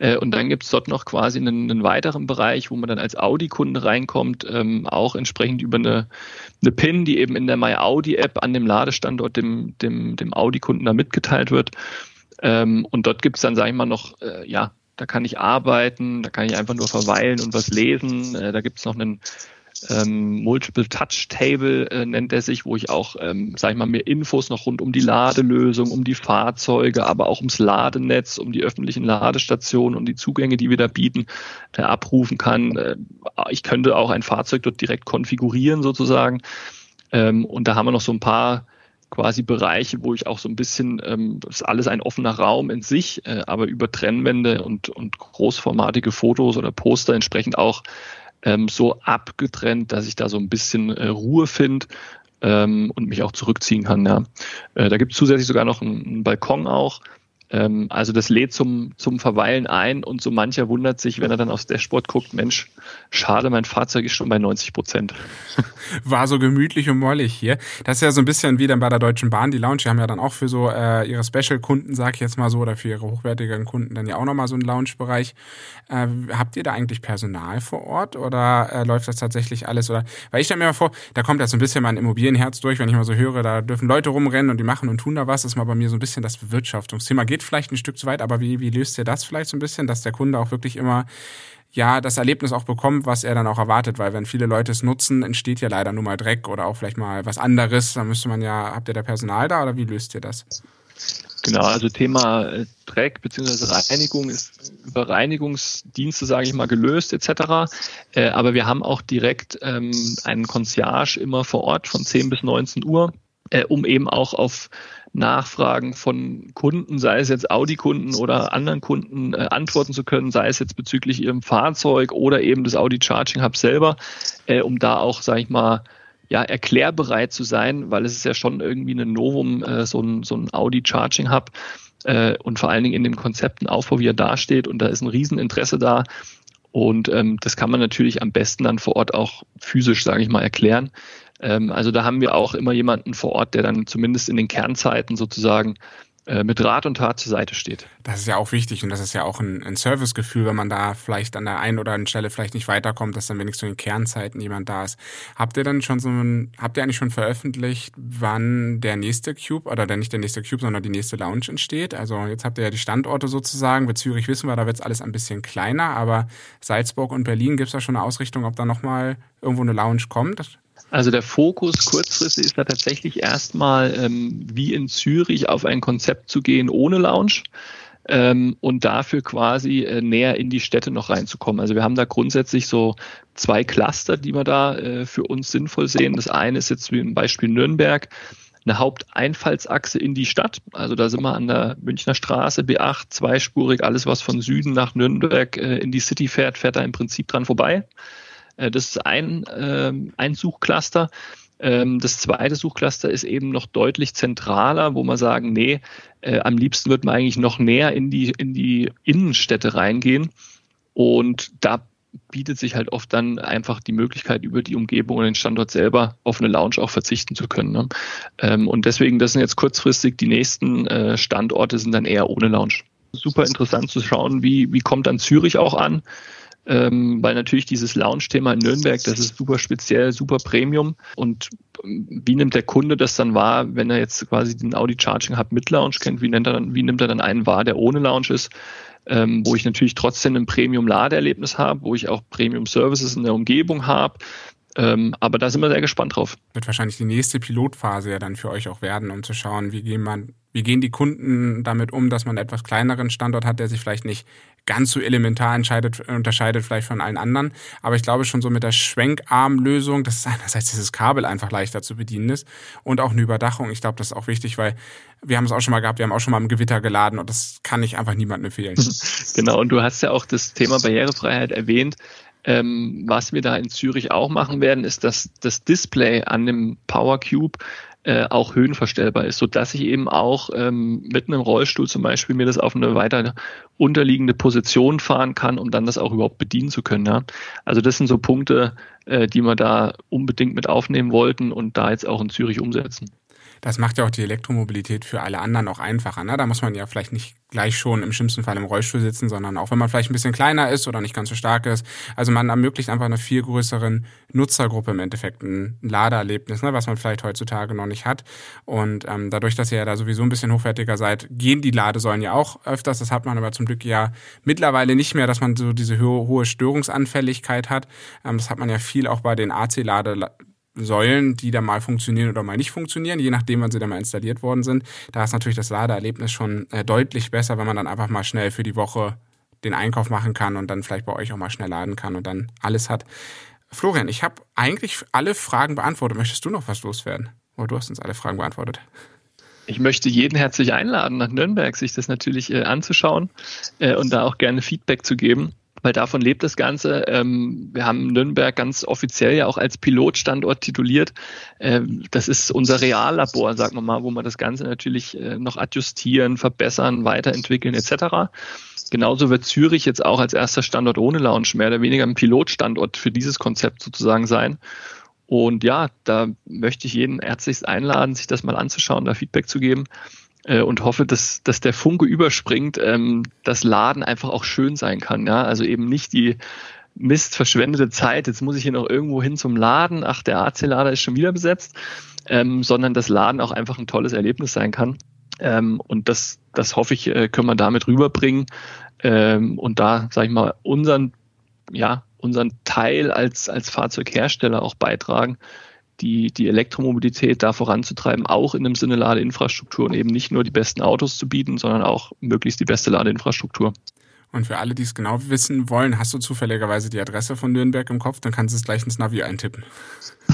Äh, und dann gibt es dort noch quasi einen, einen, weiteren Bereich, wo man dann als Audi-Kunde reinkommt, ähm, auch entsprechend über eine, eine PIN, die eben in der My Audi-App an dem Ladestandort dem, dem, dem Audi-Kunden da mitgeteilt wird. Ähm, und dort gibt es dann, sage ich mal, noch, äh, ja, da kann ich arbeiten, da kann ich einfach nur verweilen und was lesen. Äh, da gibt es noch einen ähm, Multiple Touch Table äh, nennt er sich, wo ich auch, ähm, sag ich mal, mehr Infos noch rund um die Ladelösung, um die Fahrzeuge, aber auch ums Ladenetz, um die öffentlichen Ladestationen und die Zugänge, die wir da bieten, äh, abrufen kann. Äh, ich könnte auch ein Fahrzeug dort direkt konfigurieren sozusagen. Ähm, und da haben wir noch so ein paar quasi Bereiche, wo ich auch so ein bisschen, ähm, das ist alles ein offener Raum in sich, äh, aber über Trennwände und, und großformatige Fotos oder Poster entsprechend auch ähm, so abgetrennt, dass ich da so ein bisschen äh, Ruhe finde ähm, und mich auch zurückziehen kann. Ja. Äh, da gibt es zusätzlich sogar noch einen, einen Balkon auch, Ähm, also das lädt zum, zum Verweilen ein und so mancher wundert sich, wenn er dann aufs Dashboard guckt, Mensch, schade, mein Fahrzeug ist schon bei 90 Prozent. [LAUGHS] War so gemütlich und mollig hier. Das ist ja so ein bisschen wie dann bei der Deutschen Bahn. Die Lounge, die haben ja dann auch für so äh, ihre Special-Kunden, sag ich jetzt mal so, oder für ihre hochwertigen Kunden dann ja auch nochmal so einen Lounge-Bereich. Äh, habt ihr da eigentlich Personal vor Ort oder äh, läuft das tatsächlich alles? Oder weil ich stelle mir mal vor, da kommt ja so ein bisschen mein Immobilienherz durch, wenn ich mal so höre, da dürfen Leute rumrennen und die machen und tun da was. Das ist mal bei mir so ein bisschen das Bewirtschaftungsthema. Geht vielleicht ein Stück zu weit, aber wie, wie löst ihr das vielleicht so ein bisschen, dass der Kunde auch wirklich immer ja, das Erlebnis auch bekommt, was er dann auch erwartet, weil wenn viele Leute es nutzen, entsteht ja leider nur mal Dreck oder auch vielleicht mal was anderes. Da müsste man ja, habt ihr da Personal da oder wie löst ihr das? Genau, also Thema äh, Dreck bzw. Reinigung ist über Reinigungsdienste, sage ich mal, gelöst etc. Äh, aber wir haben auch direkt ähm, einen Concierge immer vor Ort von 10 bis 19 Uhr, äh, um eben auch auf Nachfragen von Kunden, sei es jetzt Audi-Kunden oder anderen Kunden, äh, antworten zu können, sei es jetzt bezüglich ihrem Fahrzeug oder eben des Audi Charging Hub selber, äh, um da auch, sage ich mal, ja, erklärbereit zu sein, weil es ist ja schon irgendwie ein Novum, äh, so, ein, so ein Audi Charging Hub äh, und vor allen Dingen in dem Konzept ein Aufbau, wie er dasteht und da ist ein Rieseninteresse da und ähm, das kann man natürlich am besten dann vor Ort auch physisch, sage ich mal, erklären. Ähm, also da haben wir auch immer jemanden vor Ort, der dann zumindest in den Kernzeiten sozusagen äh, mit Rat und Tat zur Seite steht. Das ist ja auch wichtig und das ist ja auch ein, ein Servicegefühl, wenn man da vielleicht an der einen oder anderen Stelle vielleicht nicht weiterkommt, dass dann wenigstens in den Kernzeiten jemand da ist. Habt ihr dann schon so ein, habt ihr eigentlich schon veröffentlicht, wann der nächste Cube oder der nicht der nächste Cube, sondern die nächste Lounge entsteht? Also jetzt habt ihr ja die Standorte sozusagen. Bei Zürich wissen wir, da wird es alles ein bisschen kleiner, aber Salzburg und Berlin gibt es da schon eine Ausrichtung, ob da nochmal irgendwo eine Lounge kommt? Also der Fokus kurzfristig ist da tatsächlich erstmal ähm, wie in Zürich auf ein Konzept zu gehen ohne Lounge ähm, und dafür quasi äh, näher in die Städte noch reinzukommen. Also wir haben da grundsätzlich so zwei Cluster, die wir da äh, für uns sinnvoll sehen. Das eine ist jetzt wie im Beispiel Nürnberg eine Haupteinfallsachse in die Stadt. Also da sind wir an der Münchner Straße, B8, zweispurig, alles was von Süden nach Nürnberg äh, in die City fährt, fährt da im Prinzip dran vorbei. Äh, das ist ein, ähm, ein Suchcluster. Ähm, das zweite Suchcluster ist eben noch deutlich zentraler, wo man sagen, nee, äh, am liebsten wird man eigentlich noch näher in die, in die Innenstädte reingehen. Und da bietet sich halt oft dann einfach die Möglichkeit, über die Umgebung und den Standort selber auf eine Lounge auch verzichten zu können. Ne? Ähm, und deswegen, das sind jetzt kurzfristig die nächsten äh, Standorte, sind dann eher ohne Lounge. Super interessant zu schauen, wie, wie kommt dann Zürich auch an ähm, weil natürlich dieses Lounge-Thema in Nürnberg, das ist super speziell, super Premium. Und ähm, wie nimmt der Kunde das dann wahr, wenn er jetzt quasi den Audi Charging Hub mit Lounge kennt? Wie, nennt er dann, wie nimmt er dann einen wahr, der ohne Lounge ist? Ähm, wo ich natürlich trotzdem ein Premium-Ladeerlebnis habe, wo ich auch Premium-Services in der Umgebung habe. Ähm, aber da sind wir sehr gespannt drauf. Wird wahrscheinlich die nächste Pilotphase ja dann für euch auch werden, um zu schauen, wie gehen man, wie gehen die Kunden damit um, dass man einen etwas kleineren Standort hat, der sich vielleicht nicht ganz so elementar entscheidet, unterscheidet vielleicht von allen anderen. Aber ich glaube schon so mit der Schwenkarmlösung, dass einerseits dieses Kabel einfach leichter zu bedienen ist und auch eine Überdachung. Ich glaube, das ist auch wichtig, weil wir haben es auch schon mal gehabt, wir haben auch schon mal im Gewitter geladen und das kann ich einfach niemandem empfehlen. [LAUGHS] Genau, und du hast ja auch das Thema Barrierefreiheit erwähnt. Ähm, was wir da in Zürich auch machen werden, ist, dass das Display an dem Power Cube äh, auch höhenverstellbar ist, so dass ich eben auch ähm, mit einem Rollstuhl zum Beispiel mir das auf eine weiter unterliegende Position fahren kann, um dann das auch überhaupt bedienen zu können. Ja? Also das sind so Punkte, äh, die wir da unbedingt mit aufnehmen wollten und da jetzt auch in Zürich umsetzen. Das macht ja auch die Elektromobilität für alle anderen auch einfacher. Ne? Da muss man ja vielleicht nicht gleich schon im schlimmsten Fall im Rollstuhl sitzen, sondern auch wenn man vielleicht ein bisschen kleiner ist oder nicht ganz so stark ist. Also man ermöglicht einfach eine viel größeren Nutzergruppe im Endeffekt ein Ladeerlebnis, ne, was man vielleicht heutzutage noch nicht hat. Und ähm, dadurch, dass ihr ja da sowieso ein bisschen hochwertiger seid, gehen die Ladesäulen ja auch öfters. Das hat man aber zum Glück ja mittlerweile nicht mehr, dass man so diese hohe Störungsanfälligkeit hat. Ähm, das hat man ja viel auch bei den AC-Lade Säulen, die da mal funktionieren oder mal nicht funktionieren, je nachdem, wann sie da mal installiert worden sind. Da ist natürlich das Ladeerlebnis schon äh, deutlich besser, wenn man dann einfach mal schnell für die Woche den Einkauf machen kann und dann vielleicht bei euch auch mal schnell laden kann und dann alles hat. Florian, ich habe eigentlich alle Fragen beantwortet. Möchtest du noch was loswerden? Oder du hast uns alle Fragen beantwortet. Ich möchte jeden herzlich einladen, nach Nürnberg sich das natürlich äh, anzuschauen äh, und da auch gerne Feedback zu geben. Weil davon lebt das Ganze. Ähm, wir haben Nürnberg ganz offiziell ja auch als Pilotstandort tituliert. Ähm, das ist unser Reallabor, sagen wir mal, wo wir das Ganze natürlich äh, noch adjustieren, verbessern, weiterentwickeln etc. Genauso wird Zürich jetzt auch als erster Standort ohne Lounge mehr oder weniger ein Pilotstandort für dieses Konzept sozusagen sein. Und ja, da möchte ich jeden herzlichst einladen, sich das mal anzuschauen, da Feedback zu geben äh, und hoffe, dass, dass der Funke überspringt, ähm, dass Laden einfach auch schön sein kann. Ja? Also eben nicht die Mist, verschwendete Zeit, jetzt muss ich hier noch irgendwo hin zum Laden, ach, der AC-Lader ist schon wieder besetzt, ähm, sondern dass Laden auch einfach ein tolles Erlebnis sein kann. Ähm, und das, das hoffe ich, äh, können wir damit rüberbringen ähm, und da, sage ich mal, unseren, ja, unseren Teil als, als Fahrzeughersteller auch beitragen, die, die Elektromobilität da voranzutreiben, auch in dem Sinne Ladeinfrastruktur und eben nicht nur die besten Autos zu bieten, sondern auch möglichst die beste Ladeinfrastruktur. Und für alle, die es genau wissen wollen, hast du zufälligerweise die Adresse von Nürnberg im Kopf, dann kannst du es gleich ins Navi eintippen.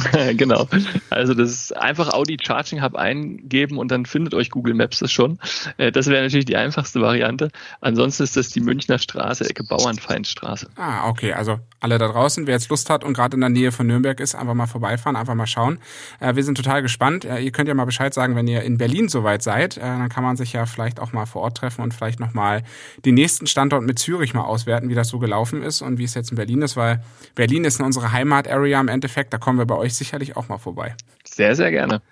[LAUGHS] genau. Also das ist einfach Audi Charging Hub eingeben und dann findet euch Google Maps das schon. Äh, das wäre natürlich die einfachste Variante. Ansonsten ist das die Münchner Straße, Ecke Bauernfeindstraße. Ah, okay. Also alle da draußen, wer jetzt Lust hat und gerade in der Nähe von Nürnberg ist, einfach mal vorbeifahren, einfach mal schauen. Äh, wir sind total gespannt. Äh, ihr könnt ja mal Bescheid sagen, wenn ihr in Berlin soweit seid. Dann kann man sich ja vielleicht auch mal vor Ort treffen und vielleicht nochmal den nächsten Standort mit Zürich mal auswerten, wie das so gelaufen ist und wie es jetzt in Berlin ist, weil Berlin ist in unsere Heimat-Area im Endeffekt. Da kommen wir bei euch sicherlich auch mal vorbei. Sehr, sehr gerne.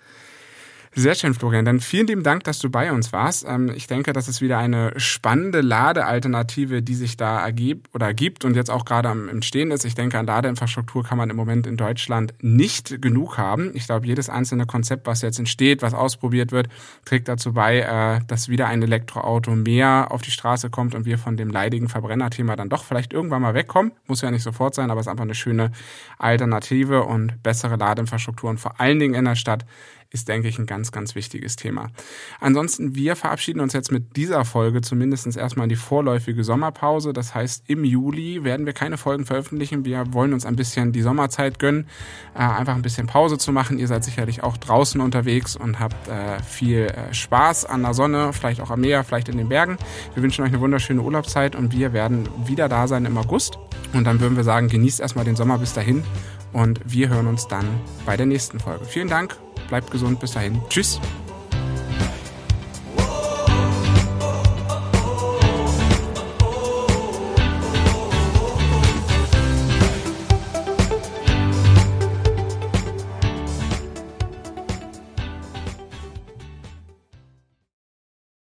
Sehr schön, Florian. Dann vielen lieben Dank, dass du bei uns warst. Ähm, ich denke, das ist wieder eine spannende Ladealternative, die sich da ergibt oder gibt und jetzt auch gerade am Entstehen ist. Ich denke, an Ladeinfrastruktur kann man im Moment in Deutschland nicht genug haben. Ich glaube, jedes einzelne Konzept, was jetzt entsteht, was ausprobiert wird, trägt dazu bei, äh, dass wieder ein Elektroauto mehr auf die Straße kommt und wir von dem leidigen Verbrennerthema dann doch vielleicht irgendwann mal wegkommen. Muss ja nicht sofort sein, aber es ist einfach eine schöne Alternative und bessere Ladeinfrastruktur und vor allen Dingen in der Stadt ist, denke ich, ein ganz, ganz wichtiges Thema. Ansonsten, wir verabschieden uns jetzt mit dieser Folge zumindest erstmal in die vorläufige Sommerpause. Das heißt, im Juli werden wir keine Folgen veröffentlichen. Wir wollen uns ein bisschen die Sommerzeit gönnen, äh, einfach ein bisschen Pause zu machen. Ihr seid sicherlich auch draußen unterwegs und habt äh, viel äh, Spaß an der Sonne, vielleicht auch am Meer, vielleicht in den Bergen. Wir wünschen euch eine wunderschöne Urlaubszeit und wir werden wieder da sein im August. Und dann würden wir sagen, genießt erstmal den Sommer bis dahin und wir hören uns dann bei der nächsten Folge. Vielen Dank Bleibt gesund. Bis dahin. Tschüss.